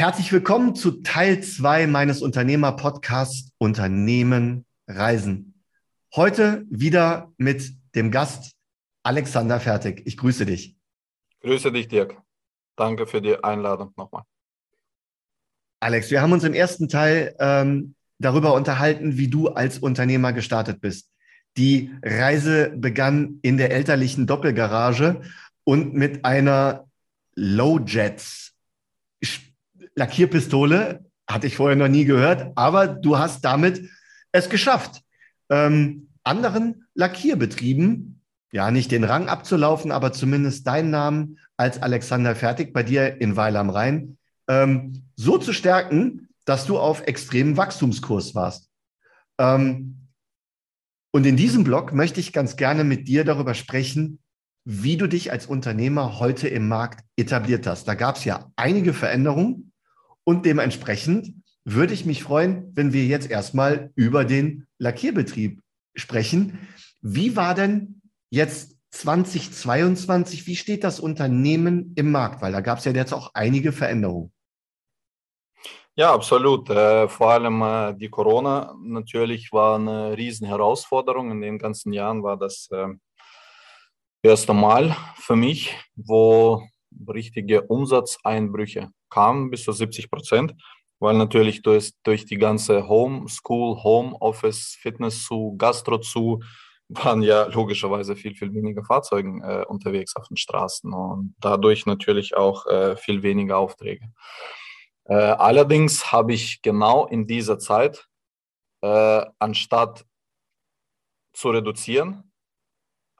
Herzlich willkommen zu Teil 2 meines Unternehmer-Podcasts Unternehmen Reisen. Heute wieder mit dem Gast Alexander Fertig. Ich grüße dich. Grüße dich, Dirk. Danke für die Einladung nochmal. Alex, wir haben uns im ersten Teil ähm, darüber unterhalten, wie du als Unternehmer gestartet bist. Die Reise begann in der elterlichen Doppelgarage und mit einer Low Jets Lackierpistole, hatte ich vorher noch nie gehört, aber du hast damit es geschafft, ähm, anderen Lackierbetrieben, ja, nicht den Rang abzulaufen, aber zumindest deinen Namen als Alexander Fertig bei dir in Weil am Rhein ähm, so zu stärken, dass du auf extremem Wachstumskurs warst. Ähm, und in diesem Blog möchte ich ganz gerne mit dir darüber sprechen, wie du dich als Unternehmer heute im Markt etabliert hast. Da gab es ja einige Veränderungen. Und dementsprechend würde ich mich freuen, wenn wir jetzt erstmal über den Lackierbetrieb sprechen. Wie war denn jetzt 2022, wie steht das Unternehmen im Markt? Weil da gab es ja jetzt auch einige Veränderungen. Ja, absolut. Äh, vor allem äh, die Corona natürlich war eine riesen Herausforderung. In den ganzen Jahren war das äh, erste Mal für mich, wo richtige Umsatzeinbrüche kamen, bis zu 70 Prozent, weil natürlich durch, durch die ganze Homeschool, Homeoffice, Fitness zu, Gastro zu, waren ja logischerweise viel, viel weniger Fahrzeuge äh, unterwegs auf den Straßen und dadurch natürlich auch äh, viel weniger Aufträge. Äh, allerdings habe ich genau in dieser Zeit, äh, anstatt zu reduzieren,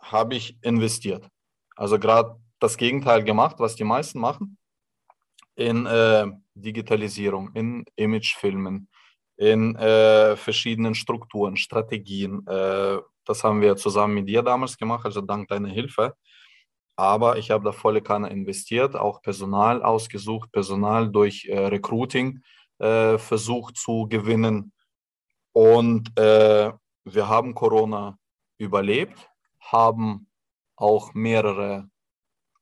habe ich investiert. Also gerade das Gegenteil gemacht, was die meisten machen, in äh, Digitalisierung, in Imagefilmen, in äh, verschiedenen Strukturen, Strategien. Äh, das haben wir zusammen mit dir damals gemacht, also dank deiner Hilfe. Aber ich habe da volle Kanne investiert, auch Personal ausgesucht, Personal durch äh, Recruiting äh, versucht zu gewinnen. Und äh, wir haben Corona überlebt, haben auch mehrere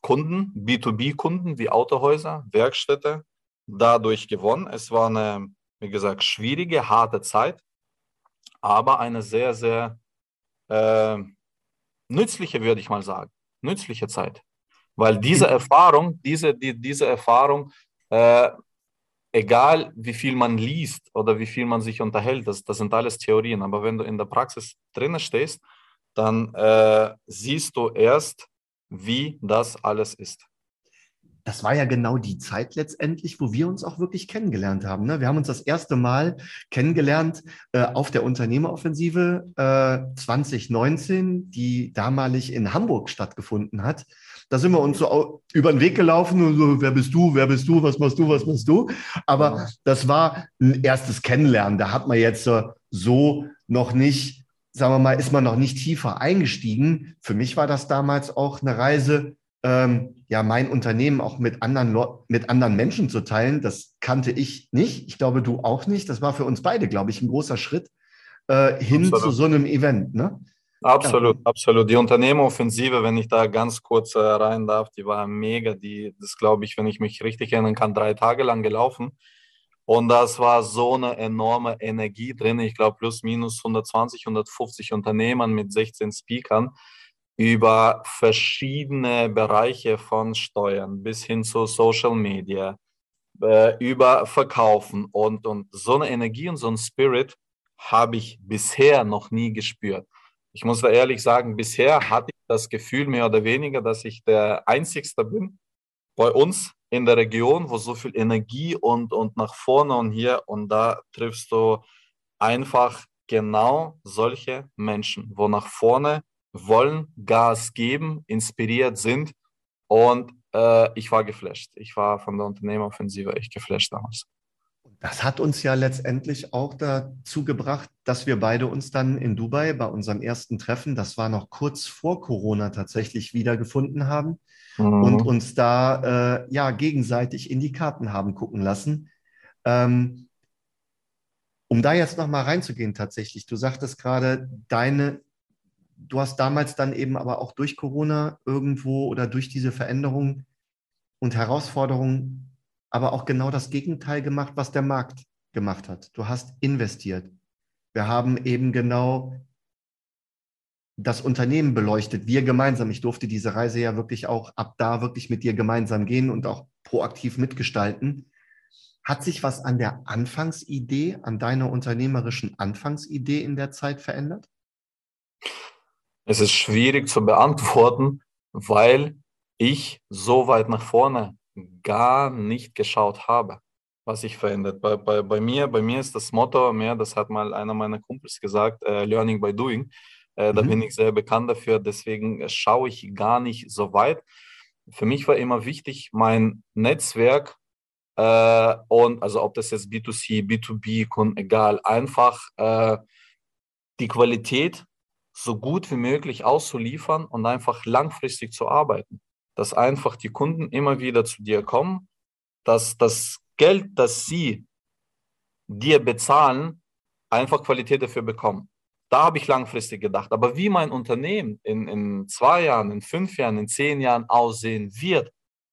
Kunden, B2B-Kunden wie Autohäuser, Werkstätte dadurch gewonnen. Es war eine, wie gesagt, schwierige, harte Zeit, aber eine sehr, sehr äh, nützliche, würde ich mal sagen, nützliche Zeit. Weil diese Erfahrung, diese, die, diese Erfahrung, äh, egal wie viel man liest oder wie viel man sich unterhält, das, das sind alles Theorien, aber wenn du in der Praxis drinnen stehst, dann äh, siehst du erst, wie das alles ist. Das war ja genau die Zeit letztendlich, wo wir uns auch wirklich kennengelernt haben. Ne? Wir haben uns das erste Mal kennengelernt äh, auf der Unternehmeroffensive äh, 2019, die damalig in Hamburg stattgefunden hat. Da sind wir uns so über den Weg gelaufen und so, wer bist du, wer bist du, was machst du, was machst du. Aber das war ein erstes Kennenlernen. Da hat man jetzt äh, so noch nicht sagen wir mal, ist man noch nicht tiefer eingestiegen. Für mich war das damals auch eine Reise, ähm, ja, mein Unternehmen auch mit anderen, mit anderen Menschen zu teilen. Das kannte ich nicht. Ich glaube, du auch nicht. Das war für uns beide, glaube ich, ein großer Schritt äh, hin absolut. zu so einem Event. Ne? Absolut, ja. absolut. Die Unternehmeroffensive, wenn ich da ganz kurz äh, rein darf, die war mega. Die, das glaube ich, wenn ich mich richtig erinnern kann, drei Tage lang gelaufen. Und das war so eine enorme Energie drin. Ich glaube, plus minus 120, 150 Unternehmern mit 16 Speakern über verschiedene Bereiche von Steuern bis hin zu Social Media, äh, über Verkaufen und, und so eine Energie und so ein Spirit habe ich bisher noch nie gespürt. Ich muss da ehrlich sagen, bisher hatte ich das Gefühl mehr oder weniger, dass ich der Einzigste bin bei uns in der Region, wo so viel Energie und, und nach vorne und hier und da triffst du einfach genau solche Menschen, wo nach vorne wollen, Gas geben, inspiriert sind und äh, ich war geflasht. Ich war von der Unternehmeroffensive echt geflasht damals. Das hat uns ja letztendlich auch dazu gebracht, dass wir beide uns dann in Dubai bei unserem ersten Treffen, das war noch kurz vor Corona tatsächlich wiedergefunden haben mhm. und uns da äh, ja gegenseitig in die Karten haben gucken lassen. Ähm, um da jetzt nochmal reinzugehen tatsächlich, du sagtest gerade, deine, du hast damals dann eben aber auch durch Corona irgendwo oder durch diese Veränderungen und Herausforderungen aber auch genau das Gegenteil gemacht, was der Markt gemacht hat. Du hast investiert. Wir haben eben genau das Unternehmen beleuchtet, wir gemeinsam. Ich durfte diese Reise ja wirklich auch ab da wirklich mit dir gemeinsam gehen und auch proaktiv mitgestalten. Hat sich was an der Anfangsidee, an deiner unternehmerischen Anfangsidee in der Zeit verändert? Es ist schwierig zu beantworten, weil ich so weit nach vorne gar nicht geschaut habe, was sich verändert. Bei, bei, bei, mir, bei mir ist das Motto mehr, das hat mal einer meiner Kumpels gesagt, äh, Learning by Doing. Äh, mhm. Da bin ich sehr bekannt dafür, deswegen schaue ich gar nicht so weit. Für mich war immer wichtig, mein Netzwerk äh, und also ob das jetzt B2C, B2B, Kunden, egal, einfach äh, die Qualität so gut wie möglich auszuliefern und einfach langfristig zu arbeiten dass einfach die Kunden immer wieder zu dir kommen, dass das Geld, das sie dir bezahlen, einfach Qualität dafür bekommen. Da habe ich langfristig gedacht. Aber wie mein Unternehmen in, in zwei Jahren, in fünf Jahren, in zehn Jahren aussehen wird,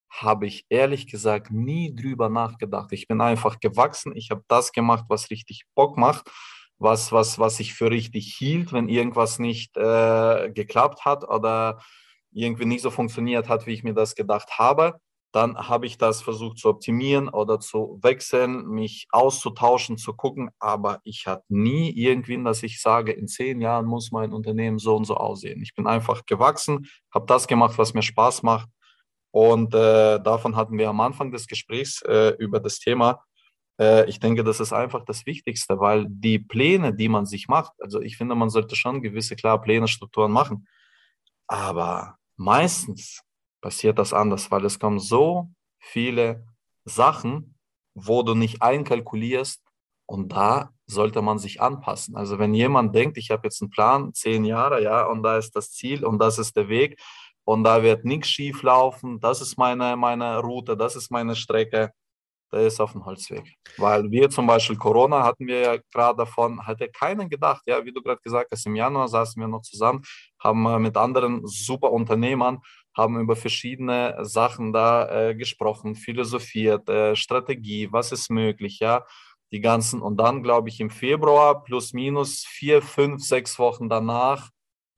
habe ich ehrlich gesagt nie drüber nachgedacht. Ich bin einfach gewachsen. Ich habe das gemacht, was richtig Bock macht, was, was, was ich für richtig hielt, wenn irgendwas nicht äh, geklappt hat oder irgendwie nicht so funktioniert hat, wie ich mir das gedacht habe, dann habe ich das versucht zu optimieren oder zu wechseln, mich auszutauschen, zu gucken. Aber ich hatte nie irgendwie, dass ich sage, in zehn Jahren muss mein Unternehmen so und so aussehen. Ich bin einfach gewachsen, habe das gemacht, was mir Spaß macht. Und äh, davon hatten wir am Anfang des Gesprächs äh, über das Thema. Äh, ich denke, das ist einfach das Wichtigste, weil die Pläne, die man sich macht, also ich finde, man sollte schon gewisse klare Pläne, Strukturen machen. Aber Meistens passiert das anders, weil es kommen so viele Sachen, wo du nicht einkalkulierst und da sollte man sich anpassen. Also wenn jemand denkt, ich habe jetzt einen Plan, zehn Jahre, ja, und da ist das Ziel und das ist der Weg und da wird nichts schief laufen, das ist meine, meine Route, das ist meine Strecke, der ist auf dem Holzweg. Weil wir zum Beispiel Corona hatten wir ja gerade davon, hatte keinen gedacht. Ja, wie du gerade gesagt hast, im Januar saßen wir noch zusammen, haben mit anderen super Unternehmern, haben über verschiedene Sachen da äh, gesprochen, philosophiert, äh, Strategie, was ist möglich, ja, die ganzen. Und dann, glaube ich, im Februar plus minus vier, fünf, sechs Wochen danach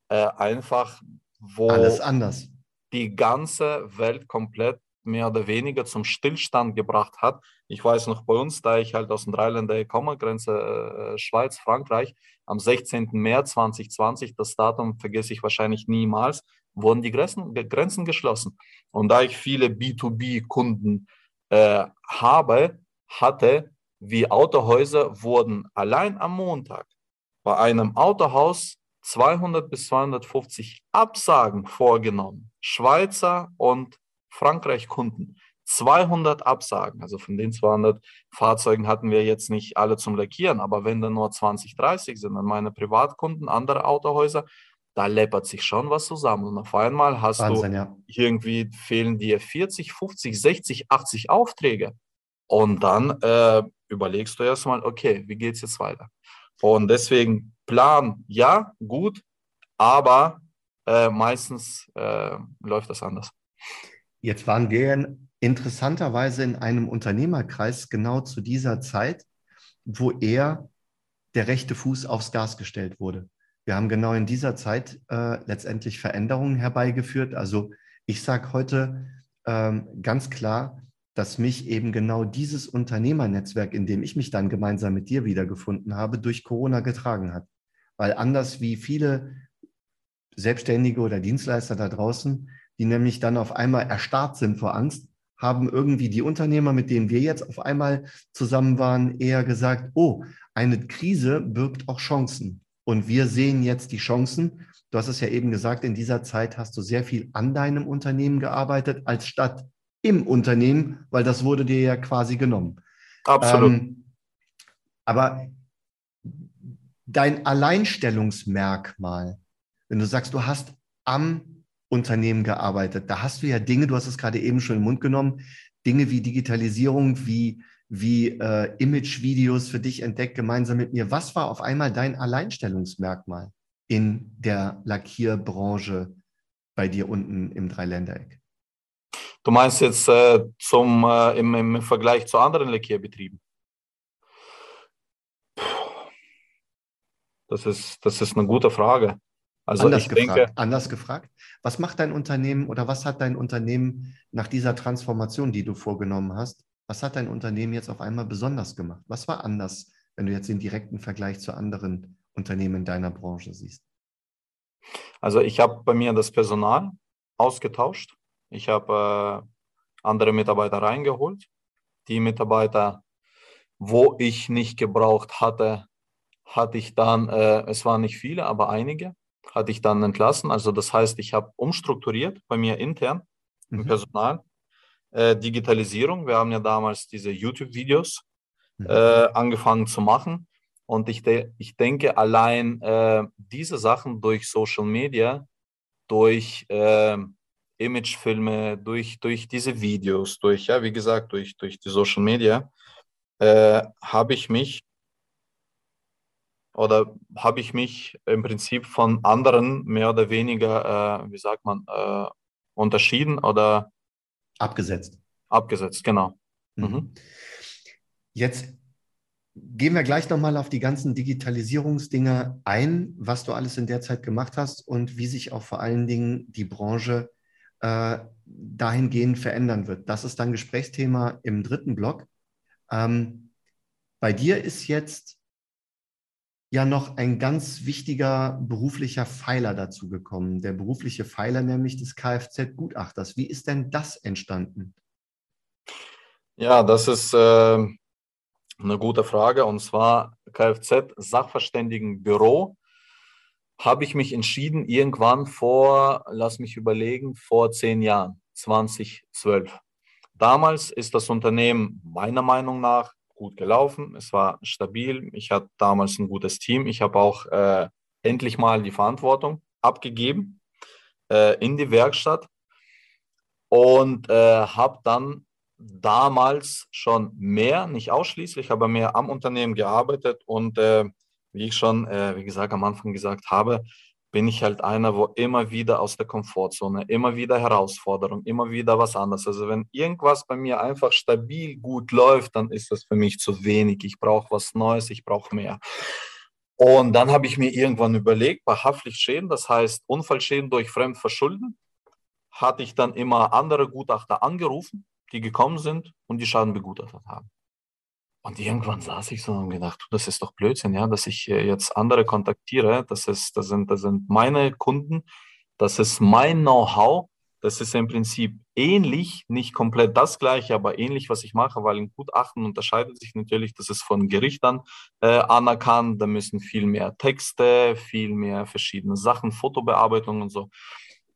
äh, einfach, wo alles anders. Die ganze Welt komplett mehr oder weniger zum Stillstand gebracht hat. Ich weiß noch bei uns, da ich halt aus den Dreiländern komme, Grenze äh, Schweiz, Frankreich, am 16. März 2020, das Datum vergesse ich wahrscheinlich niemals, wurden die Grenzen, Grenzen geschlossen. Und da ich viele B2B-Kunden äh, habe, hatte, wie Autohäuser wurden allein am Montag bei einem Autohaus 200 bis 250 Absagen vorgenommen. Schweizer und Frankreich-Kunden 200 Absagen. Also von den 200 Fahrzeugen hatten wir jetzt nicht alle zum Lackieren, aber wenn dann nur 20, 30 sind, dann meine Privatkunden, andere Autohäuser, da läppert sich schon was zusammen. Und auf einmal hast Wahnsinn, du ja. irgendwie fehlen dir 40, 50, 60, 80 Aufträge. Und dann äh, überlegst du erstmal, okay, wie geht es jetzt weiter? Und deswegen Plan, ja, gut, aber äh, meistens äh, läuft das anders. Jetzt waren wir interessanterweise in einem Unternehmerkreis genau zu dieser Zeit, wo er der rechte Fuß aufs Gas gestellt wurde. Wir haben genau in dieser Zeit äh, letztendlich Veränderungen herbeigeführt. Also ich sage heute ähm, ganz klar, dass mich eben genau dieses Unternehmernetzwerk, in dem ich mich dann gemeinsam mit dir wiedergefunden habe, durch Corona getragen hat. Weil anders wie viele Selbstständige oder Dienstleister da draußen die nämlich dann auf einmal erstarrt sind vor Angst, haben irgendwie die Unternehmer, mit denen wir jetzt auf einmal zusammen waren, eher gesagt, oh, eine Krise birgt auch Chancen. Und wir sehen jetzt die Chancen. Du hast es ja eben gesagt, in dieser Zeit hast du sehr viel an deinem Unternehmen gearbeitet, als statt im Unternehmen, weil das wurde dir ja quasi genommen. Absolut. Ähm, aber dein Alleinstellungsmerkmal, wenn du sagst, du hast am Unternehmen gearbeitet. Da hast du ja Dinge, du hast es gerade eben schon im Mund genommen, Dinge wie Digitalisierung, wie, wie äh, Image-Videos für dich entdeckt, gemeinsam mit mir. Was war auf einmal dein Alleinstellungsmerkmal in der Lackierbranche bei dir unten im Dreiländereck? Du meinst jetzt äh, zum, äh, im, im, Vergleich zu anderen Lackierbetrieben? Das ist, das ist eine gute Frage. Also anders, gefragt, denke, anders gefragt, was macht dein Unternehmen oder was hat dein Unternehmen nach dieser Transformation, die du vorgenommen hast, was hat dein Unternehmen jetzt auf einmal besonders gemacht? Was war anders, wenn du jetzt den direkten Vergleich zu anderen Unternehmen in deiner Branche siehst? Also ich habe bei mir das Personal ausgetauscht. Ich habe äh, andere Mitarbeiter reingeholt. Die Mitarbeiter, wo ich nicht gebraucht hatte, hatte ich dann, äh, es waren nicht viele, aber einige, hatte ich dann entlassen. Also das heißt, ich habe umstrukturiert bei mir intern im mhm. Personal. Äh, Digitalisierung, wir haben ja damals diese YouTube-Videos mhm. äh, angefangen zu machen. Und ich, de ich denke, allein äh, diese Sachen durch Social Media, durch äh, Imagefilme, durch, durch diese Videos, durch, ja, wie gesagt, durch, durch die Social Media, äh, habe ich mich oder habe ich mich im Prinzip von anderen mehr oder weniger, äh, wie sagt man, äh, unterschieden oder abgesetzt. Abgesetzt, genau. Mhm. mhm. Jetzt gehen wir gleich nochmal auf die ganzen Digitalisierungsdinge ein, was du alles in der Zeit gemacht hast und wie sich auch vor allen Dingen die Branche äh, dahingehend verändern wird. Das ist dann Gesprächsthema im dritten Block. Ähm, bei dir ist jetzt ja noch ein ganz wichtiger beruflicher Pfeiler dazu gekommen. Der berufliche Pfeiler nämlich des Kfz-Gutachters. Wie ist denn das entstanden? Ja, das ist äh, eine gute Frage. Und zwar Kfz-Sachverständigenbüro habe ich mich entschieden, irgendwann vor, lass mich überlegen, vor zehn Jahren, 2012. Damals ist das Unternehmen meiner Meinung nach gut gelaufen, es war stabil, ich hatte damals ein gutes Team, ich habe auch äh, endlich mal die Verantwortung abgegeben äh, in die Werkstatt und äh, habe dann damals schon mehr, nicht ausschließlich, aber mehr am Unternehmen gearbeitet und äh, wie ich schon, äh, wie gesagt, am Anfang gesagt habe, bin ich halt einer, wo immer wieder aus der Komfortzone, immer wieder Herausforderung, immer wieder was anderes. Also wenn irgendwas bei mir einfach stabil gut läuft, dann ist das für mich zu wenig. Ich brauche was Neues, ich brauche mehr. Und dann habe ich mir irgendwann überlegt, bei Haftpflichtschäden, das heißt Unfallschäden durch Fremdverschulden, hatte ich dann immer andere Gutachter angerufen, die gekommen sind und die Schaden begutachtet haben. Und irgendwann saß ich so und gedacht, das ist doch Blödsinn, ja, dass ich jetzt andere kontaktiere. Das, ist, das, sind, das sind meine Kunden, das ist mein Know-how. Das ist im Prinzip ähnlich, nicht komplett das gleiche, aber ähnlich, was ich mache, weil ein Gutachten unterscheidet sich natürlich, das ist von Gerichtern äh, anerkannt. Da müssen viel mehr Texte, viel mehr verschiedene Sachen, Fotobearbeitung und so.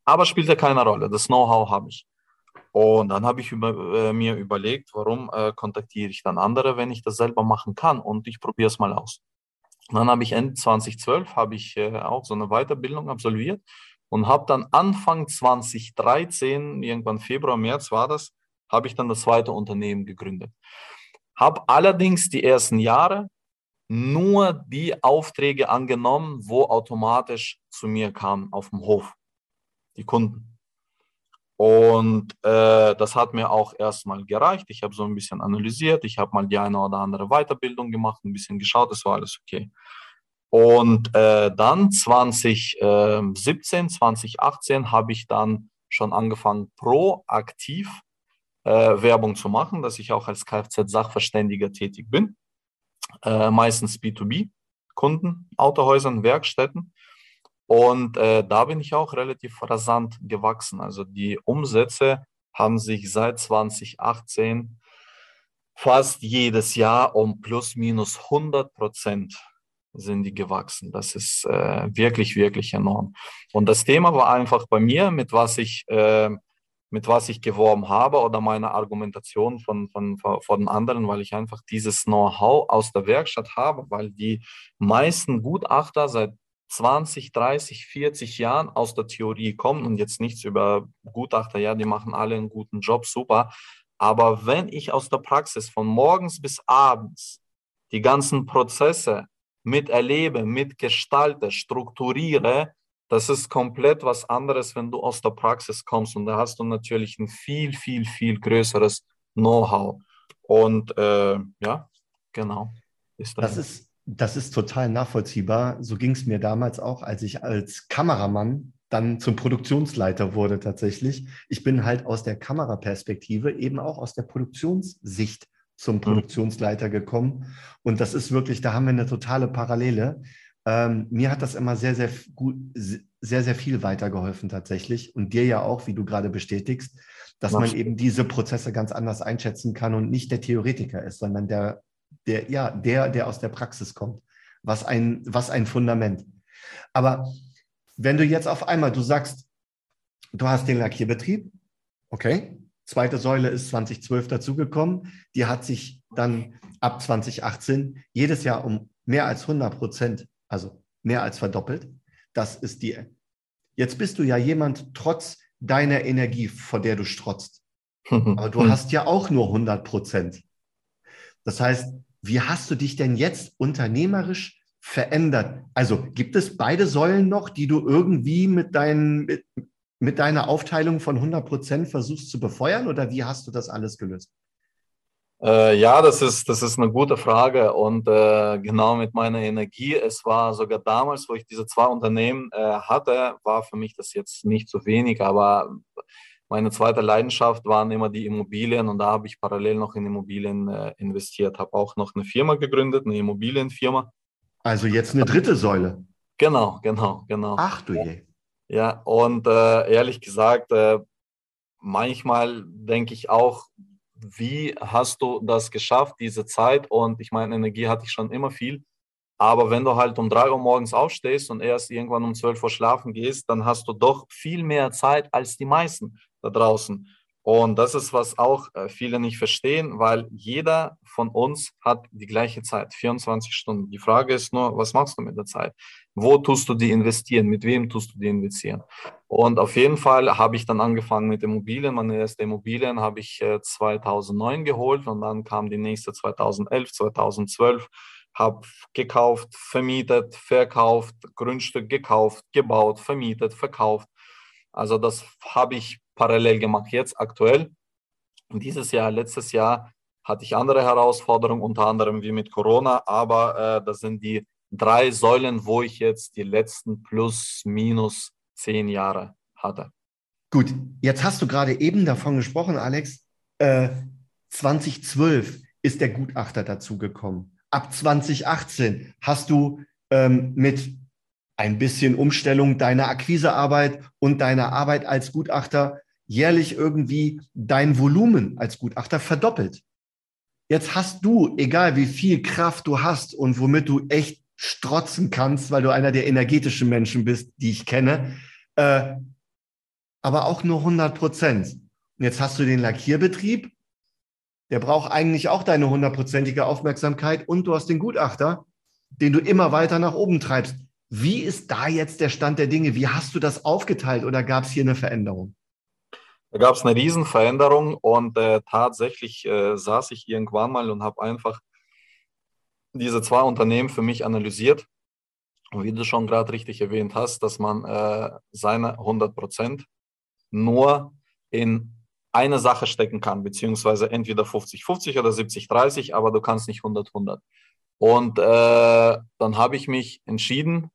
Aber spielt ja keine Rolle. Das Know-how habe ich. Und dann habe ich über, äh, mir überlegt, warum äh, kontaktiere ich dann andere, wenn ich das selber machen kann und ich probiere es mal aus. Und dann habe ich Ende 2012 habe ich äh, auch so eine Weiterbildung absolviert und habe dann Anfang 2013, irgendwann Februar, März war das, habe ich dann das zweite Unternehmen gegründet. Habe allerdings die ersten Jahre nur die Aufträge angenommen, wo automatisch zu mir kamen auf dem Hof, die Kunden. Und äh, das hat mir auch erstmal gereicht. Ich habe so ein bisschen analysiert, ich habe mal die eine oder andere Weiterbildung gemacht, ein bisschen geschaut, es war alles okay. Und äh, dann 2017, 2018 habe ich dann schon angefangen, proaktiv äh, Werbung zu machen, dass ich auch als Kfz-Sachverständiger tätig bin. Äh, meistens B2B-Kunden, Autohäusern, Werkstätten. Und äh, da bin ich auch relativ rasant gewachsen. Also die Umsätze haben sich seit 2018 fast jedes Jahr um plus minus 100 Prozent sind die gewachsen. Das ist äh, wirklich, wirklich enorm. Und das Thema war einfach bei mir, mit was ich, äh, mit was ich geworben habe oder meine Argumentation von, von, von anderen, weil ich einfach dieses Know-how aus der Werkstatt habe, weil die meisten Gutachter seit 20, 30, 40 Jahren aus der Theorie kommen und jetzt nichts über Gutachter, ja, die machen alle einen guten Job, super. Aber wenn ich aus der Praxis von morgens bis abends die ganzen Prozesse miterlebe, mitgestalte, strukturiere, das ist komplett was anderes, wenn du aus der Praxis kommst und da hast du natürlich ein viel, viel, viel größeres Know-how. Und äh, ja, genau. Ist das, das ist, das ist total nachvollziehbar. So ging es mir damals auch, als ich als Kameramann dann zum Produktionsleiter wurde tatsächlich. Ich bin halt aus der Kameraperspektive, eben auch aus der Produktionssicht zum mhm. Produktionsleiter gekommen. Und das ist wirklich, da haben wir eine totale Parallele. Ähm, mir hat das immer sehr, sehr gut, sehr, sehr viel weitergeholfen tatsächlich. Und dir ja auch, wie du gerade bestätigst, dass man eben diese Prozesse ganz anders einschätzen kann und nicht der Theoretiker ist, sondern der, der, ja, der, der aus der Praxis kommt. Was ein, was ein Fundament. Aber wenn du jetzt auf einmal, du sagst, du hast den Lackierbetrieb, okay, zweite Säule ist 2012 dazugekommen, die hat sich dann ab 2018 jedes Jahr um mehr als 100 Prozent, also mehr als verdoppelt. Das ist die. Jetzt bist du ja jemand trotz deiner Energie, vor der du strotzt. Aber du hast ja auch nur 100 Prozent. Das heißt, wie hast du dich denn jetzt unternehmerisch verändert? Also gibt es beide Säulen noch, die du irgendwie mit, deinen, mit, mit deiner Aufteilung von 100 Prozent versuchst zu befeuern oder wie hast du das alles gelöst? Äh, ja, das ist, das ist eine gute Frage und äh, genau mit meiner Energie. Es war sogar damals, wo ich diese zwei Unternehmen äh, hatte, war für mich das jetzt nicht so wenig, aber meine zweite Leidenschaft waren immer die Immobilien und da habe ich parallel noch in Immobilien äh, investiert, habe auch noch eine Firma gegründet, eine Immobilienfirma. Also jetzt eine dritte Säule. Genau, genau, genau. Ach du je. Ja, und äh, ehrlich gesagt, äh, manchmal denke ich auch, wie hast du das geschafft, diese Zeit? Und ich meine, Energie hatte ich schon immer viel. Aber wenn du halt um drei Uhr morgens aufstehst und erst irgendwann um zwölf Uhr schlafen gehst, dann hast du doch viel mehr Zeit als die meisten da draußen. Und das ist, was auch äh, viele nicht verstehen, weil jeder von uns hat die gleiche Zeit, 24 Stunden. Die Frage ist nur, was machst du mit der Zeit? Wo tust du die investieren? Mit wem tust du die investieren? Und auf jeden Fall habe ich dann angefangen mit Immobilien. Meine erste Immobilien habe ich 2009 äh, geholt und dann kam die nächste 2011, 2012 habe gekauft, vermietet, verkauft, Grundstück gekauft, gebaut, vermietet, verkauft. Also das habe ich parallel gemacht jetzt aktuell. Dieses Jahr, letztes Jahr hatte ich andere Herausforderungen, unter anderem wie mit Corona, aber äh, das sind die drei Säulen, wo ich jetzt die letzten plus minus zehn Jahre hatte. Gut, jetzt hast du gerade eben davon gesprochen, Alex. Äh, 2012 ist der Gutachter dazugekommen. Ab 2018 hast du ähm, mit ein bisschen Umstellung deiner Akquisearbeit und deiner Arbeit als Gutachter jährlich irgendwie dein Volumen als Gutachter verdoppelt. Jetzt hast du, egal wie viel Kraft du hast und womit du echt strotzen kannst, weil du einer der energetischen Menschen bist, die ich kenne, äh, aber auch nur 100 Prozent. Und jetzt hast du den Lackierbetrieb, der braucht eigentlich auch deine hundertprozentige Aufmerksamkeit und du hast den Gutachter, den du immer weiter nach oben treibst. Wie ist da jetzt der Stand der Dinge? Wie hast du das aufgeteilt oder gab es hier eine Veränderung? Da gab es eine Riesenveränderung und äh, tatsächlich äh, saß ich irgendwann mal und habe einfach diese zwei Unternehmen für mich analysiert. Und wie du schon gerade richtig erwähnt hast, dass man äh, seine 100 Prozent nur in eine Sache stecken kann, beziehungsweise entweder 50-50 oder 70-30, aber du kannst nicht 100-100. Und äh, dann habe ich mich entschieden,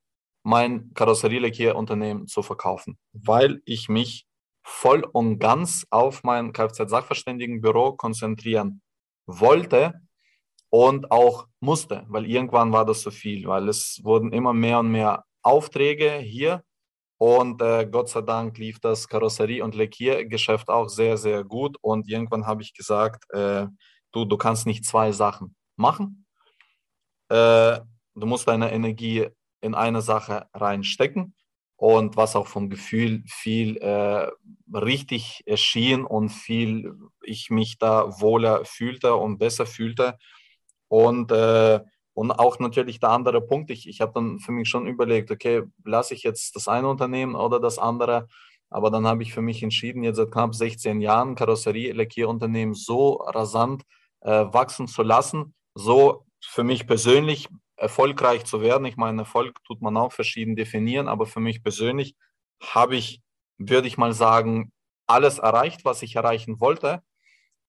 mein Karosserielackierunternehmen zu verkaufen, weil ich mich voll und ganz auf mein Kfz-Sachverständigenbüro konzentrieren wollte und auch musste, weil irgendwann war das zu viel, weil es wurden immer mehr und mehr Aufträge hier und äh, Gott sei Dank lief das Karosserie- und Lackiergeschäft auch sehr, sehr gut und irgendwann habe ich gesagt, äh, du, du kannst nicht zwei Sachen machen. Äh, du musst deine Energie in eine Sache reinstecken und was auch vom Gefühl viel äh, richtig erschien und viel ich mich da wohler fühlte und besser fühlte. Und, äh, und auch natürlich der andere Punkt, ich, ich habe dann für mich schon überlegt, okay, lasse ich jetzt das eine Unternehmen oder das andere? Aber dann habe ich für mich entschieden, jetzt seit knapp 16 Jahren Karosserie-Lackierunternehmen so rasant äh, wachsen zu lassen, so für mich persönlich erfolgreich zu werden. Ich meine, Erfolg tut man auch verschieden definieren, aber für mich persönlich habe ich, würde ich mal sagen, alles erreicht, was ich erreichen wollte.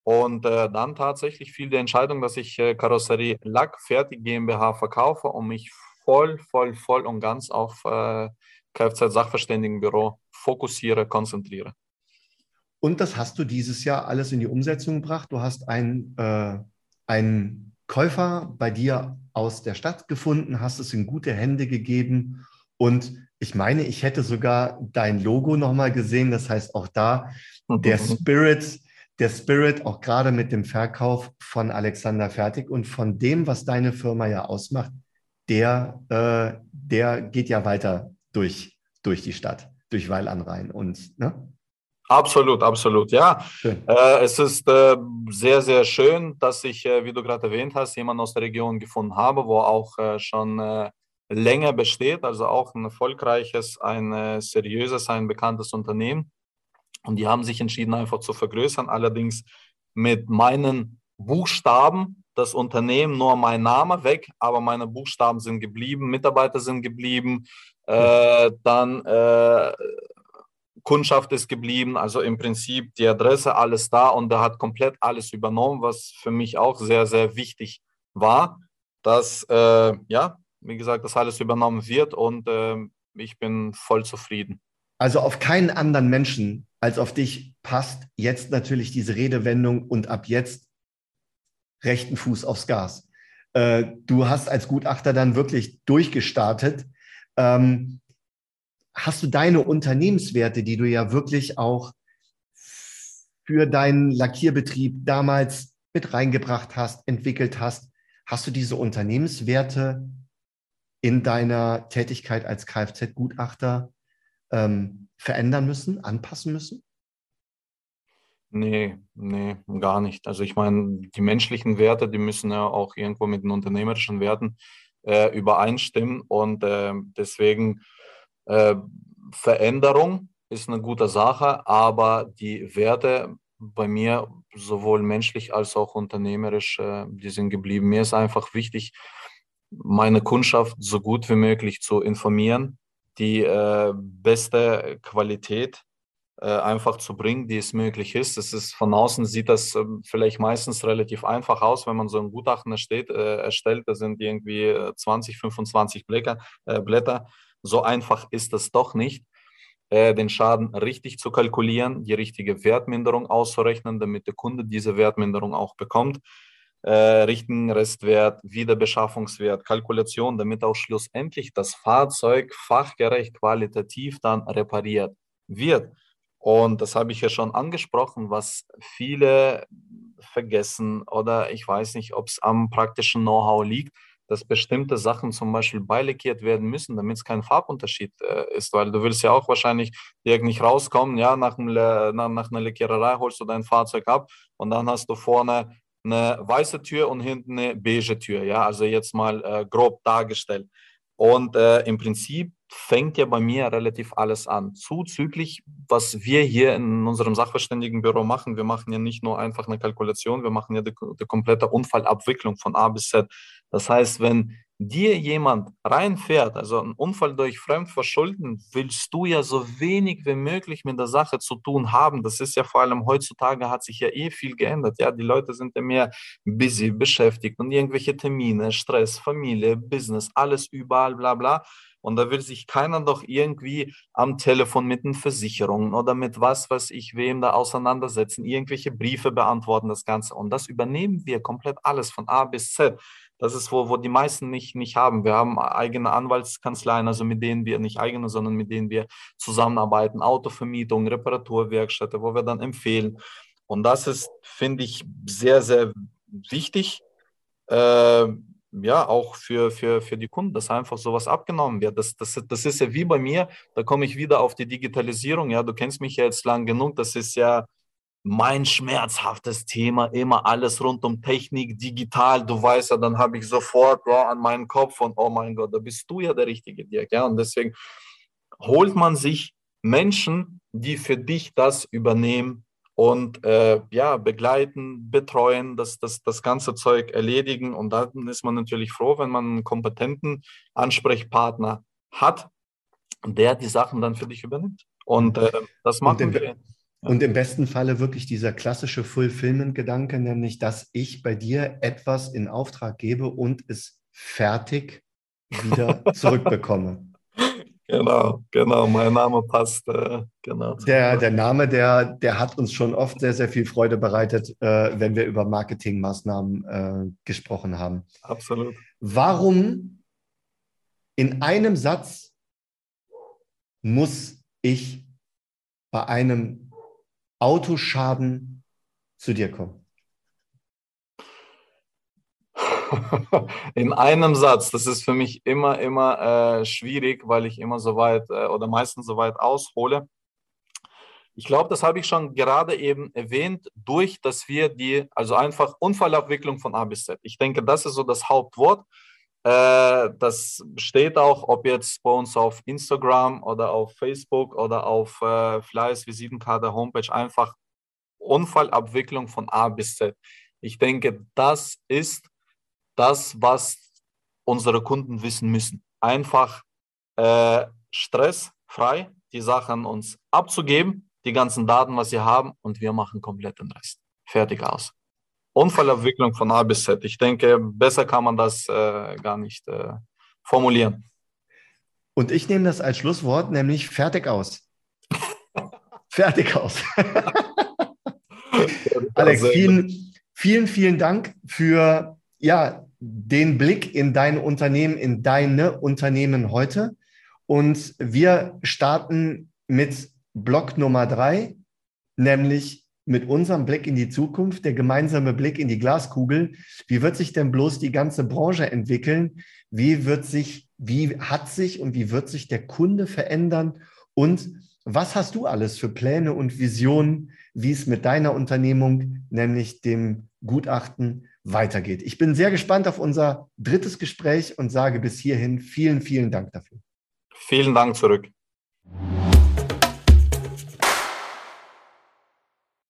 Und äh, dann tatsächlich fiel die Entscheidung, dass ich äh, Karosserie Lack Fertig GmbH verkaufe und mich voll, voll, voll und ganz auf äh, Kfz-Sachverständigenbüro fokussiere, konzentriere. Und das hast du dieses Jahr alles in die Umsetzung gebracht. Du hast ein, äh, einen Käufer bei dir aus der Stadt gefunden, hast es in gute Hände gegeben. Und ich meine, ich hätte sogar dein Logo nochmal gesehen. Das heißt, auch da der Spirit, der Spirit, auch gerade mit dem Verkauf von Alexander Fertig und von dem, was deine Firma ja ausmacht, der, äh, der geht ja weiter durch, durch die Stadt, durch Weil an Rhein. Und ne? Absolut, absolut, ja. Äh, es ist äh, sehr, sehr schön, dass ich, äh, wie du gerade erwähnt hast, jemanden aus der Region gefunden habe, wo auch äh, schon äh, länger besteht, also auch ein erfolgreiches, ein äh, seriöses, ein bekanntes Unternehmen. Und die haben sich entschieden, einfach zu vergrößern, allerdings mit meinen Buchstaben, das Unternehmen nur mein Name weg, aber meine Buchstaben sind geblieben, Mitarbeiter sind geblieben, dann Kundschaft ist geblieben, also im Prinzip die Adresse, alles da und er hat komplett alles übernommen, was für mich auch sehr, sehr wichtig war, dass, äh, ja, wie gesagt, das alles übernommen wird und äh, ich bin voll zufrieden. Also auf keinen anderen Menschen als auf dich passt jetzt natürlich diese Redewendung und ab jetzt rechten Fuß aufs Gas. Äh, du hast als Gutachter dann wirklich durchgestartet. Ähm, hast du deine Unternehmenswerte, die du ja wirklich auch für deinen Lackierbetrieb damals mit reingebracht hast, entwickelt hast, hast du diese Unternehmenswerte in deiner Tätigkeit als Kfz-Gutachter ähm, verändern müssen, anpassen müssen? Nee, nee, gar nicht. Also ich meine, die menschlichen Werte, die müssen ja auch irgendwo mit den unternehmerischen Werten äh, übereinstimmen und äh, deswegen äh, Veränderung ist eine gute Sache, aber die Werte bei mir sowohl menschlich als auch unternehmerisch, äh, die sind geblieben. Mir ist einfach wichtig, meine Kundschaft so gut wie möglich zu informieren, die äh, beste Qualität äh, einfach zu bringen, die es möglich ist. Es ist von außen sieht das äh, vielleicht meistens relativ einfach aus, wenn man so ein Gutachten erstellt, äh, erstellt da sind irgendwie 20, 25 Blätter, Blätter so einfach ist es doch nicht, äh, den Schaden richtig zu kalkulieren, die richtige Wertminderung auszurechnen, damit der Kunde diese Wertminderung auch bekommt. Äh, richtigen Restwert, Wiederbeschaffungswert, Kalkulation, damit auch schlussendlich das Fahrzeug fachgerecht, qualitativ dann repariert wird. Und das habe ich ja schon angesprochen, was viele vergessen oder ich weiß nicht, ob es am praktischen Know-how liegt dass bestimmte Sachen zum Beispiel beilackiert werden müssen, damit es kein Farbunterschied äh, ist, weil du willst ja auch wahrscheinlich nicht rauskommen, ja, nach, nach, nach einer Lackiererei holst du dein Fahrzeug ab und dann hast du vorne eine weiße Tür und hinten eine beige Tür, ja, also jetzt mal äh, grob dargestellt. Und äh, im Prinzip fängt ja bei mir relativ alles an. Zuzüglich, was wir hier in unserem Sachverständigenbüro machen, wir machen ja nicht nur einfach eine Kalkulation, wir machen ja die, die komplette Unfallabwicklung von A bis Z. Das heißt, wenn dir jemand reinfährt, also ein Unfall durch Fremdverschulden, willst du ja so wenig wie möglich mit der Sache zu tun haben. Das ist ja vor allem heutzutage hat sich ja eh viel geändert. Ja, die Leute sind ja mehr busy, beschäftigt und irgendwelche Termine, Stress, Familie, Business, alles überall, bla bla. Und da will sich keiner doch irgendwie am Telefon mit den Versicherungen oder mit was, was ich wem da auseinandersetzen, irgendwelche Briefe beantworten, das Ganze. Und das übernehmen wir komplett alles von A bis Z. Das ist, wo, wo die meisten nicht, nicht haben. Wir haben eigene Anwaltskanzleien, also mit denen wir nicht eigene, sondern mit denen wir zusammenarbeiten, Autovermietung, Reparaturwerkstätte, wo wir dann empfehlen. Und das ist, finde ich, sehr, sehr wichtig. Äh, ja, auch für, für, für die Kunden, dass einfach sowas abgenommen wird. Das, das, das ist ja wie bei mir, da komme ich wieder auf die Digitalisierung. Ja, du kennst mich ja jetzt lang genug. Das ist ja mein schmerzhaftes Thema, immer alles rund um Technik, digital. Du weißt ja, dann habe ich sofort oh, an meinen Kopf und oh mein Gott, da bist du ja der richtige Dirk. Ja, und deswegen holt man sich Menschen, die für dich das übernehmen und äh, ja, begleiten, betreuen, das, das, das ganze Zeug erledigen. Und dann ist man natürlich froh, wenn man einen kompetenten Ansprechpartner hat, der die Sachen dann für dich übernimmt. Und äh, das machen und im, wir. Und im besten Falle wirklich dieser klassische Fulfillment-Gedanke, nämlich, dass ich bei dir etwas in Auftrag gebe und es fertig wieder zurückbekomme. Genau, genau, mein Name passt. Äh, genau. Der, der Name, der, der hat uns schon oft sehr, sehr viel Freude bereitet, äh, wenn wir über Marketingmaßnahmen äh, gesprochen haben. Absolut. Warum in einem Satz muss ich bei einem Autoschaden zu dir kommen? in einem Satz. Das ist für mich immer, immer äh, schwierig, weil ich immer so weit äh, oder meistens so weit aushole. Ich glaube, das habe ich schon gerade eben erwähnt, durch, dass wir die, also einfach Unfallabwicklung von A bis Z. Ich denke, das ist so das Hauptwort. Äh, das steht auch, ob jetzt bei uns auf Instagram oder auf Facebook oder auf äh, Fleiß, Visitenkarte, Homepage, einfach Unfallabwicklung von A bis Z. Ich denke, das ist das, was unsere Kunden wissen müssen. Einfach äh, stressfrei die Sachen uns abzugeben, die ganzen Daten, was sie haben, und wir machen komplett den Rest. Fertig aus. Unfallabwicklung von A bis Z. Ich denke, besser kann man das äh, gar nicht äh, formulieren. Und ich nehme das als Schlusswort, nämlich fertig aus. fertig aus. Alex, vielen, vielen, vielen Dank für ja, den Blick in dein Unternehmen, in deine Unternehmen heute. Und wir starten mit Block Nummer drei, nämlich mit unserem Blick in die Zukunft, der gemeinsame Blick in die Glaskugel. Wie wird sich denn bloß die ganze Branche entwickeln? Wie wird sich, wie hat sich und wie wird sich der Kunde verändern? Und was hast du alles für Pläne und Visionen, wie es mit deiner Unternehmung, nämlich dem Gutachten, weitergeht. Ich bin sehr gespannt auf unser drittes Gespräch und sage bis hierhin vielen, vielen Dank dafür. Vielen Dank zurück.